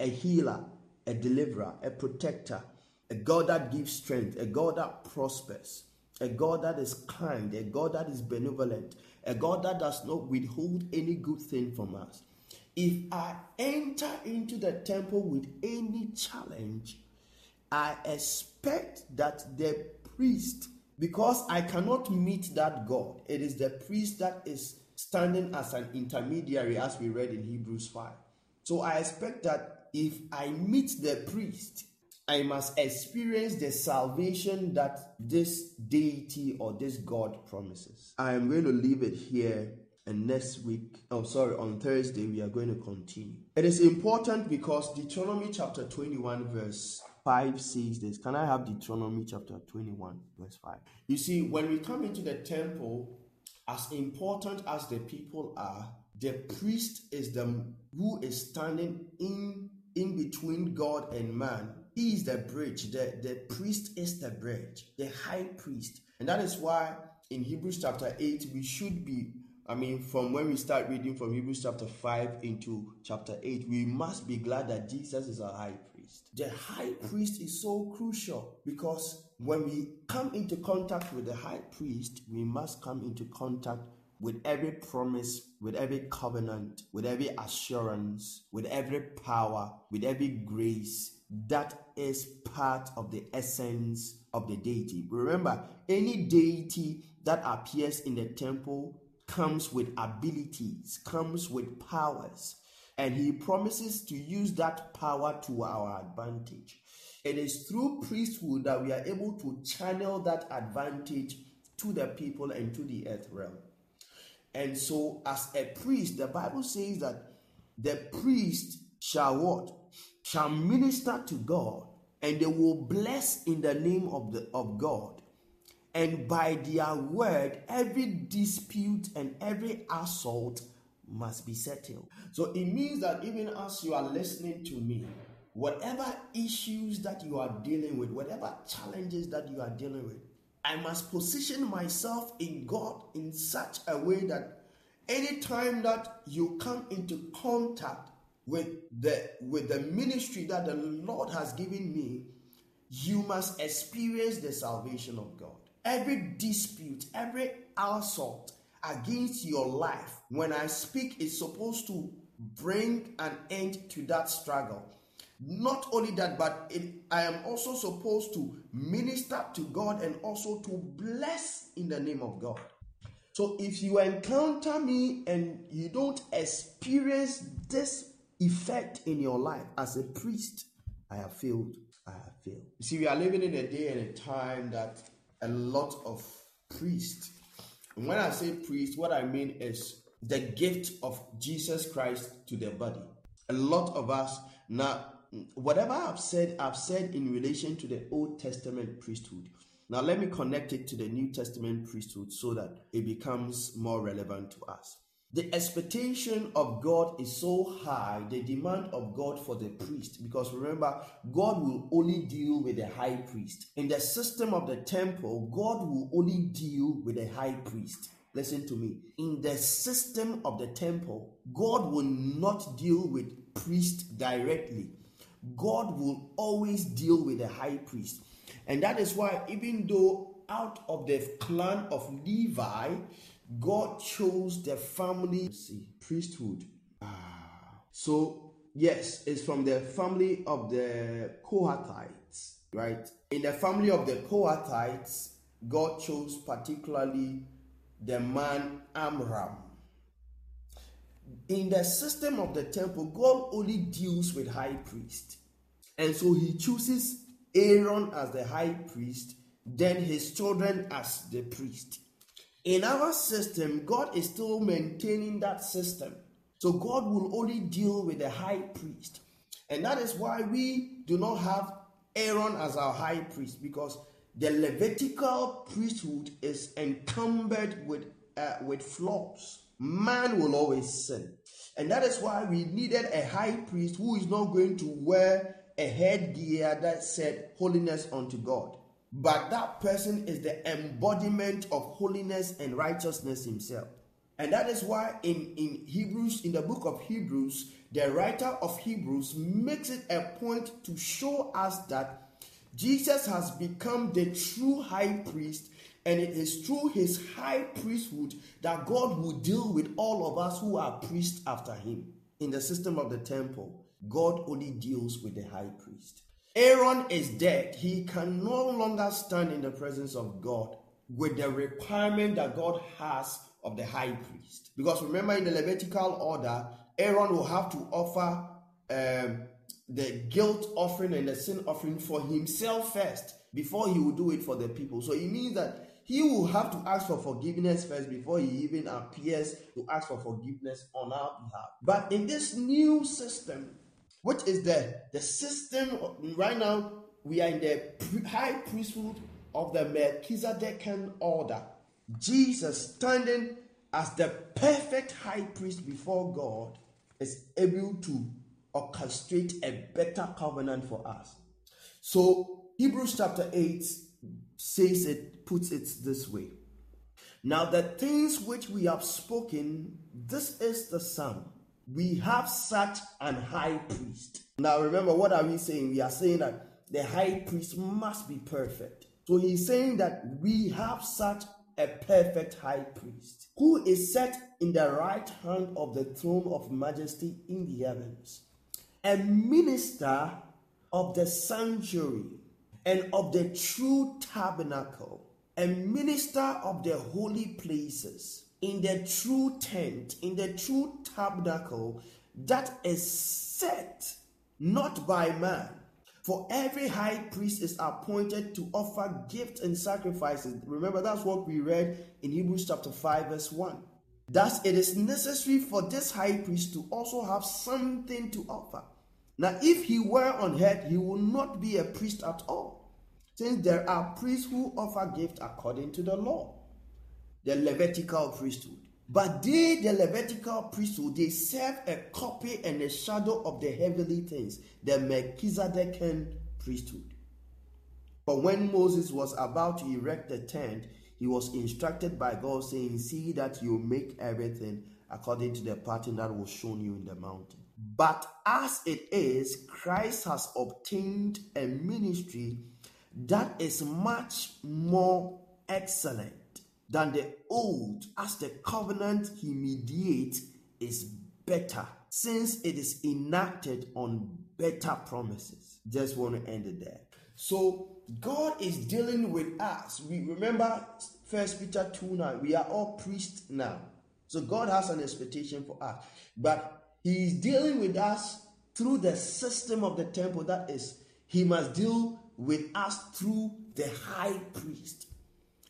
a healer, a deliverer, a protector, a God that gives strength, a God that prospers, a God that is kind, a God that is benevolent, a God that does not withhold any good thing from us. If I enter into the temple with any challenge, I expect that the priest, because I cannot meet that God, it is the priest that is standing as an intermediary, as we read in Hebrews 5. So I expect that if I meet the priest, I must experience the salvation that this deity or this God promises. I am going to leave it here. And next week, oh, sorry, on Thursday, we are going to continue. It is important because Deuteronomy chapter 21, verse 5 says this. Can I have Deuteronomy chapter 21, verse 5? You see, when we come into the temple, as important as the people are, the priest is the who is standing in in between God and man. He is the bridge. The, the priest is the bridge, the high priest. And that is why in Hebrews chapter 8, we should be, I mean, from when we start reading from Hebrews chapter 5 into chapter 8, we must be glad that Jesus is our high priest. The high priest is so crucial because when we come into contact with the high priest, we must come into contact with every promise, with every covenant, with every assurance, with every power, with every grace that is part of the essence of the deity. Remember, any deity that appears in the temple comes with abilities, comes with powers, and he promises to use that power to our advantage. It is through priesthood that we are able to channel that advantage to the people and to the earth realm. And so, as a priest, the Bible says that the priest shall what? Shall minister to God, and they will bless in the name of, the, of God. And by their word, every dispute and every assault must be settled. So it means that even as you are listening to me, whatever issues that you are dealing with, whatever challenges that you are dealing with, I must position myself in God in such a way that anytime that you come into contact with the with the ministry that the Lord has given me, you must experience the salvation of God. Every dispute, every assault against your life, when I speak, is supposed to bring an end to that struggle. Not only that, but it, I am also supposed to minister to God and also to bless in the name of God. So if you encounter me and you don't experience this effect in your life as a priest, I have failed. I have failed. You see, we are living in a day and a time that a lot of priests, and when I say priest, what I mean is the gift of Jesus Christ to the body. A lot of us now whatever I've said, I've said in relation to the Old Testament priesthood. Now, let me connect it to the New Testament priesthood so that it becomes more relevant to us. The expectation of God is so high, the demand of God for the priest, because remember, God will only deal with the high priest. In the system of the temple, God will only deal with the high priest. Listen to me. In the system of the temple, God will not deal with priest directly. God will always deal with the high priest. And that is why, even though out of the clan of Levi, God chose the family, see, priesthood. Ah. So, yes, it's from the family of the Kohathites, right? In the family of the Kohathites, God chose particularly the man Amram. In the system of the temple, God only deals with high priest. And so he chooses Aaron as the high priest, then his children as the priest. In our system, God is still maintaining that system. So God will only deal with the high priest. And that is why we do not have Aaron as our high priest because the Levitical priesthood is encumbered with, uh, with flaws. Man will always sin. And that is why we needed a high priest who is not going to wear a headgear that said holiness unto God. But that person is the embodiment of holiness and righteousness himself. And that is why in, in Hebrews, in the book of Hebrews, the writer of Hebrews makes it a point to show us that Jesus has become the true high priest, and it is through his high priesthood that God will deal with all of us who are priests after him in the system of the temple. God only deals with the high priest. Aaron is dead. He can no longer stand in the presence of God with the requirement that God has of the high priest. Because remember, in the Levitical order, Aaron will have to offer um, the guilt offering and the sin offering for himself first before he will do it for the people. So it means that he will have to ask for forgiveness first before he even appears to ask for forgiveness on our behalf. But in this new system, which is the, the system right now, we are in the high priesthood of the Melchizedekan order. Jesus standing as the perfect high priest before God is able to orchestrate a better covenant for us. So Hebrews chapter 8 says it, puts it this way. Now the things which we have spoken, this is the sum we have such an high priest. Now, remember, what are we saying? We are saying that the high priest must be perfect. So he's saying that we have such a perfect high priest who is set in the right hand of the throne of majesty in the heavens, a minister of the sanctuary and of the true tabernacle, a minister of the holy places in the true tent, in the true tabernacle that is set not by man. For every high priest is appointed to offer gifts and sacrifices. Remember, that's what we read in Hebrews chapter 5, verse 1. Thus, it is necessary for this high priest to also have something to offer. Now, if he were on earth, he would not be a priest at all, since there are priests who offer gifts according to the law the Levitical priesthood. But they, the Levitical priesthood, they serve a copy and a shadow of the heavenly things, the Melchizedekan priesthood. But when Moses was about to erect the tent, he was instructed by God, saying, See that you make everything according to the pattern that was shown you in the mountain. But as it is, Christ has obtained a ministry that is much more excellent than the old, as the covenant he mediates is better, since it is enacted on better promises. Just want to end it there. So God is dealing with us. We remember First Peter 2 9. We are all priests now. So God has an expectation for us. But He is dealing with us through the system of the temple. That is, He must deal with us through the high priest.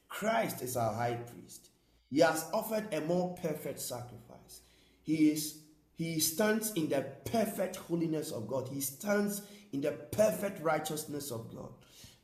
Christ is our high priest. He has offered a more perfect sacrifice. He is he stands in the perfect holiness of God. He stands in the perfect righteousness of God.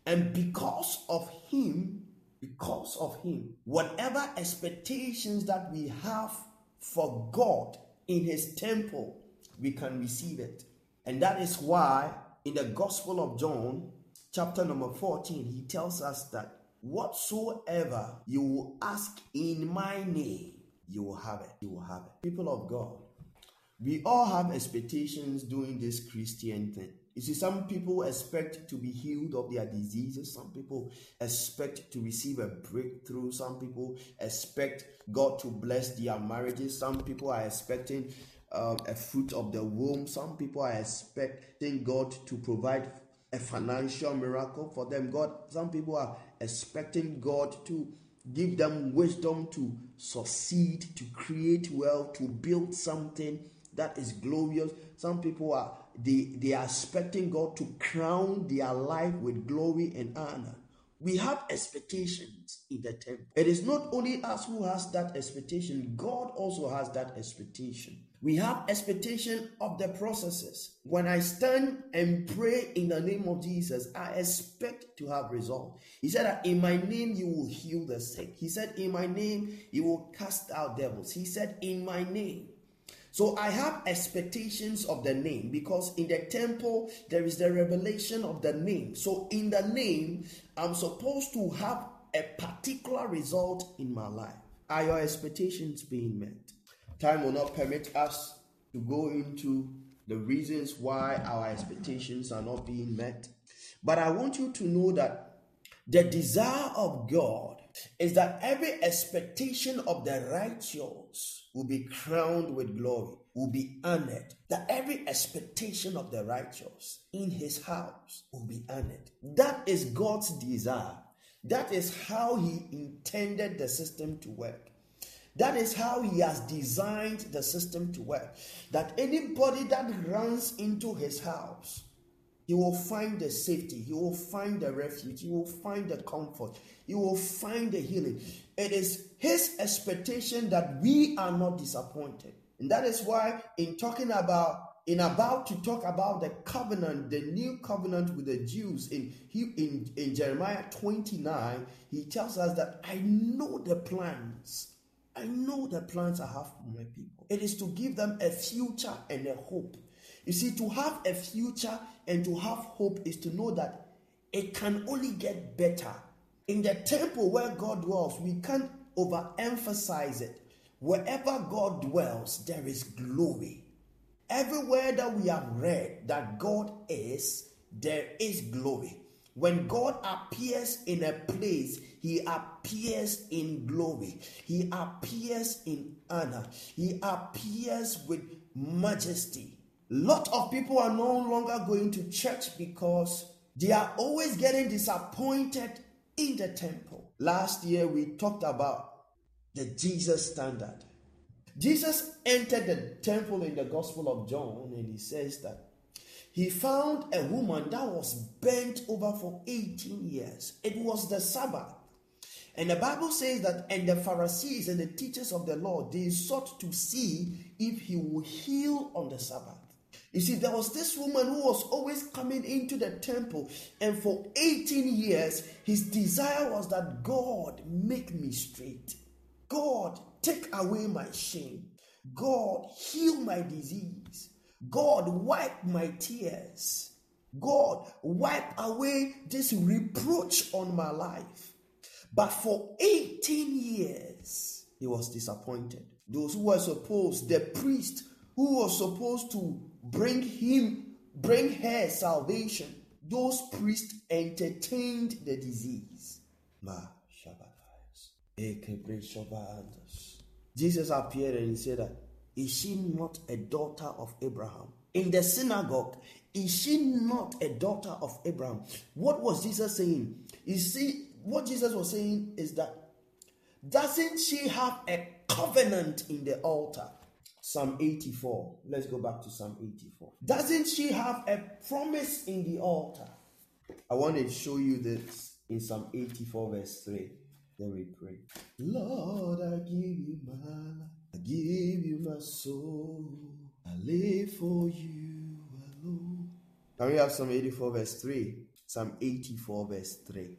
And because of him, because of him, whatever expectations that we have for God in his temple, we can receive it. And that is why in the Gospel of John, chapter number 14, he tells us that whatsoever you will ask in my name, you will have it. You will have it. People of God, we all have expectations doing this Christian thing. You see, some people expect to be healed of their diseases. Some people expect to receive a breakthrough. Some people expect God to bless their marriages. Some people are expecting um, a fruit of the womb. Some people are expecting God to provide a financial miracle for them. God, some people are expecting God to give them wisdom to succeed, to create wealth, to build something that is glorious. Some people are they, they are expecting God to crown their life with glory and honor. We have expectations in the temple. It is not only us who has that expectation, God also has that expectation. We have expectation of the processes. When I stand and pray in the name of Jesus, I expect to have result. He said that in my name you will heal the sick. He said in my name you will cast out devils. He said in my name so I have expectations of the name because in the temple there is the revelation of the name. So in the name, I'm supposed to have a particular result in my life. Are your expectations being met? Time will not permit us to go into the reasons why our expectations are not being met. But I want you to know that the desire of God is that every expectation of the righteous will be crowned with glory, will be honored. That every expectation of the righteous in his house will be honored. That is God's desire. That is how he intended the system to work. That is how he has designed the system to work. That anybody that runs into his house he will find the safety, he will find the refuge, he will find the comfort, he will find the healing. It is his expectation that we are not disappointed. And that is why, in talking about in about to talk about the covenant, the new covenant with the Jews in, in, in Jeremiah 29, he tells us that I know the plans. I know the plans I have for my people. It is to give them a future and a hope. You see, to have a future and to have hope is to know that it can only get better. In the temple where God dwells, we can't overemphasize it. Wherever God dwells, there is glory. Everywhere that we have read that God is, there is glory. When God appears in a place, He appears in glory. He appears in honor. He appears with majesty lot of people are no longer going to church because they are always getting disappointed in the temple. Last year we talked about the Jesus standard. Jesus entered the temple in the Gospel of John and he says that he found a woman that was bent over for 18 years. It was the Sabbath. And the Bible says that, and the Pharisees and the teachers of the law, they sought to see if he would heal on the Sabbath. You see, there was this woman who was always coming into the temple, and for 18 years, his desire was that God make me straight. God, take away my shame. God, heal my disease. God, wipe my tears. God, wipe away this reproach on my life. But for 18 years, he was disappointed. Those who were supposed, the priest who was supposed to bring him, bring her salvation. those priests entertained the disease. Jesus appeared and he said Is she not a daughter of Abraham? In the synagogue, is she not a daughter of Abraham? What was Jesus saying? You see, what Jesus was saying is that doesn't she have a covenant in the altar? Psalm 84. Let's go back to Psalm 84. Doesn't she have a promise in the altar? I want to show you this in Psalm 84, verse 3. Then we pray. Lord, I give you my life. I give you my soul. I live for you alone. Can we have Psalm 84, verse 3? Psalm 84, verse 3.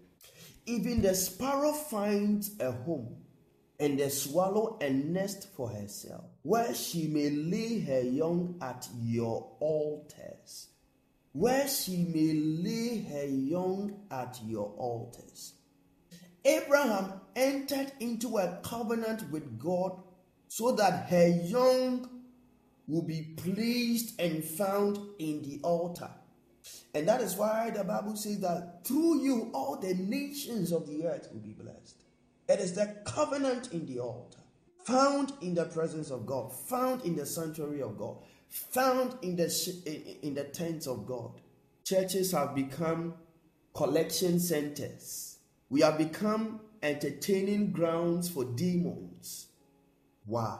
Even the sparrow finds a home, and the swallow a nest for herself, where she may lay her young at your altars. Where she may lay her young at your altars. Abraham entered into a covenant with God so that her young will be pleased and found in the altar. And that is why the Bible says that through you all the nations of the earth will be blessed. It is the covenant in the altar, found in the presence of God, found in the sanctuary of God, found in the in the tents of God. Churches have become collection centers. We have become entertaining grounds for demons. Why?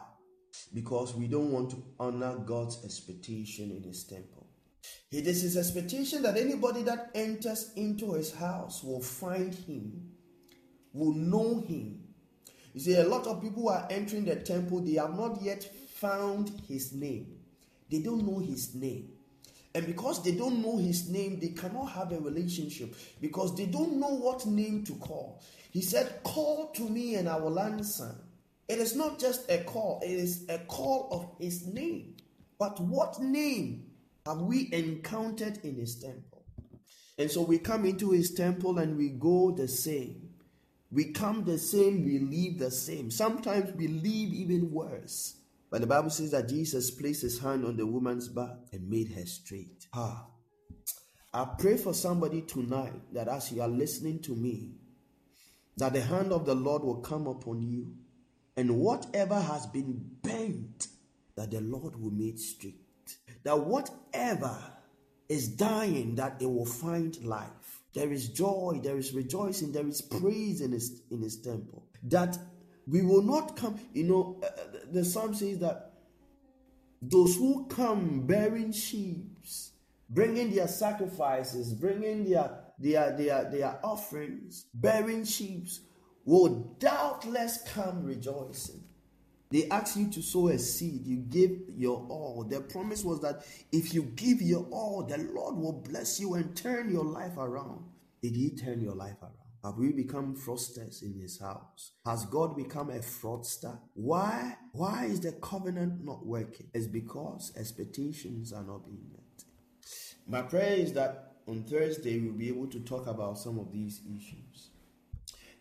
Because we don't want to honor God's expectation in His temple. It is his expectation that anybody that enters into his house will find him, will know him. You see, a lot of people are entering the temple, they have not yet found his name. They don't know his name. And because they don't know his name, they cannot have a relationship because they don't know what name to call. He said, Call to me and I will answer. It is not just a call, it is a call of his name. But what name have we encountered in his temple. And so we come into his temple and we go the same. We come the same, we leave the same. Sometimes we leave even worse. But the Bible says that Jesus placed his hand on the woman's back and made her straight. Ah. I pray for somebody tonight that as you are listening to me, that the hand of the Lord will come upon you, and whatever has been bent, that the Lord will make straight that whatever is dying, that it will find life. There is joy, there is rejoicing, there is praise in his in his temple. That we will not come. You know, uh, the psalm says that those who come bearing sheaves, bringing their sacrifices, bringing their their their their offerings, bearing sheaves, will doubtless come rejoicing. They asked you to sow a seed, you give your all. The promise was that if you give your all, the Lord will bless you and turn your life around. Did He turn your life around? Have we become fraudsters in his house? Has God become a fraudster? Why? Why is the covenant not working? It's because expectations are not being met. My prayer is that on Thursday we'll be able to talk about some of these issues.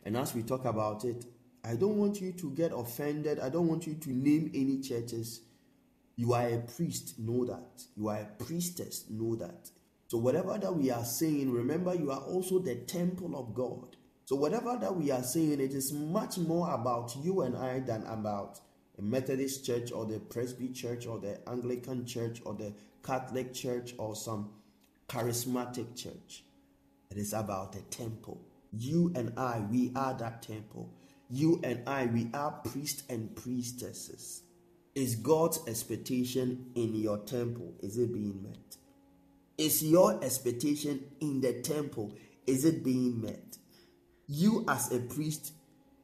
And as we talk about it, I don't want you to get offended. I don't want you to name any churches. You are a priest, know that. You are a priestess, know that. So, whatever that we are saying, remember you are also the temple of God. So, whatever that we are saying, it is much more about you and I than about a Methodist church or the Presby church or the Anglican church or the Catholic church or some charismatic church. It is about the temple. You and I, we are that temple. You and I, we are priests and priestesses. Is God's expectation in your temple? Is it being met? Is your expectation in the temple? Is it being met? You as a priest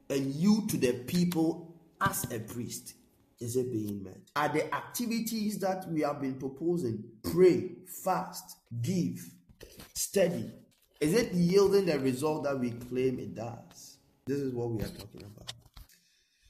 and you to the people as a priest. Is it being met? Are the activities that we have been proposing pray, fast, give, study is it yielding the result that we claim it does? This is what we are talking about.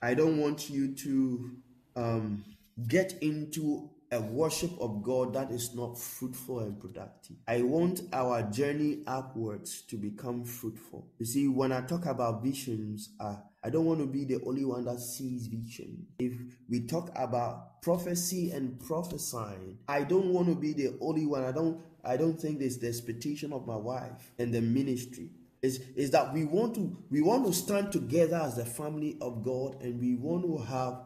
I don't want you to um, get into a worship of God that is not fruitful and productive. I want our journey upwards to become fruitful. You see, when I talk about visions, uh, I don't want to be the only one that sees vision. If we talk about prophecy and prophesying, I don't want to be the only one. I don't I don't think there's the expectation of my wife and the ministry. Is, is that we want to we want to stand together as the family of God and we want to have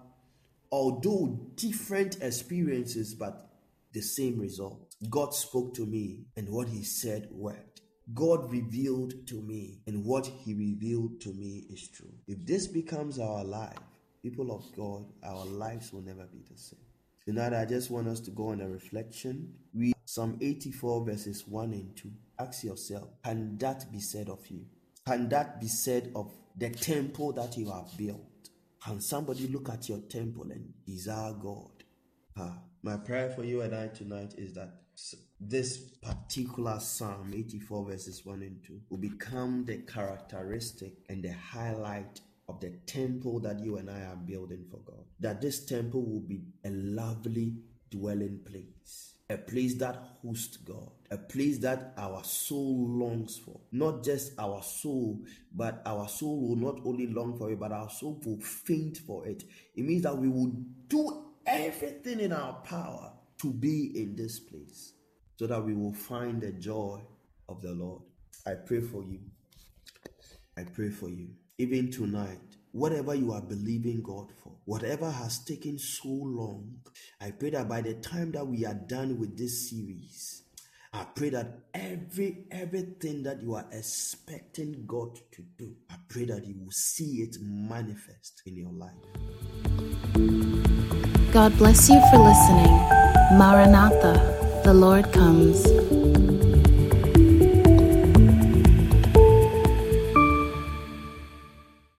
although different experiences, but the same result. God spoke to me, and what He said worked. God revealed to me, and what He revealed to me is true. If this becomes our life, people of God, our lives will never be the same. Tonight, I just want us to go on a reflection. Read Psalm 84, verses 1 and 2. Ask yourself, can that be said of you? Can that be said of the temple that you have built? Can somebody look at your temple and desire God? Ah, my prayer for you and I tonight is that this particular Psalm 84, verses 1 and 2, will become the characteristic and the highlight of the temple that you and I are building for God. That this temple will be a lovely dwelling place a place that hosts God, a place that our soul longs for. Not just our soul, but our soul will not only long for it, but our soul will faint for it. It means that we will do everything in our power to be in this place so that we will find the joy of the Lord. I pray for you. I pray for you. Even tonight, whatever you are believing God for, whatever has taken so long, I pray that by the time that we are done with this series, I pray that every everything that you are expecting God to do, I pray that you will see it manifest in your life. God bless you for listening. Maranatha, the Lord comes.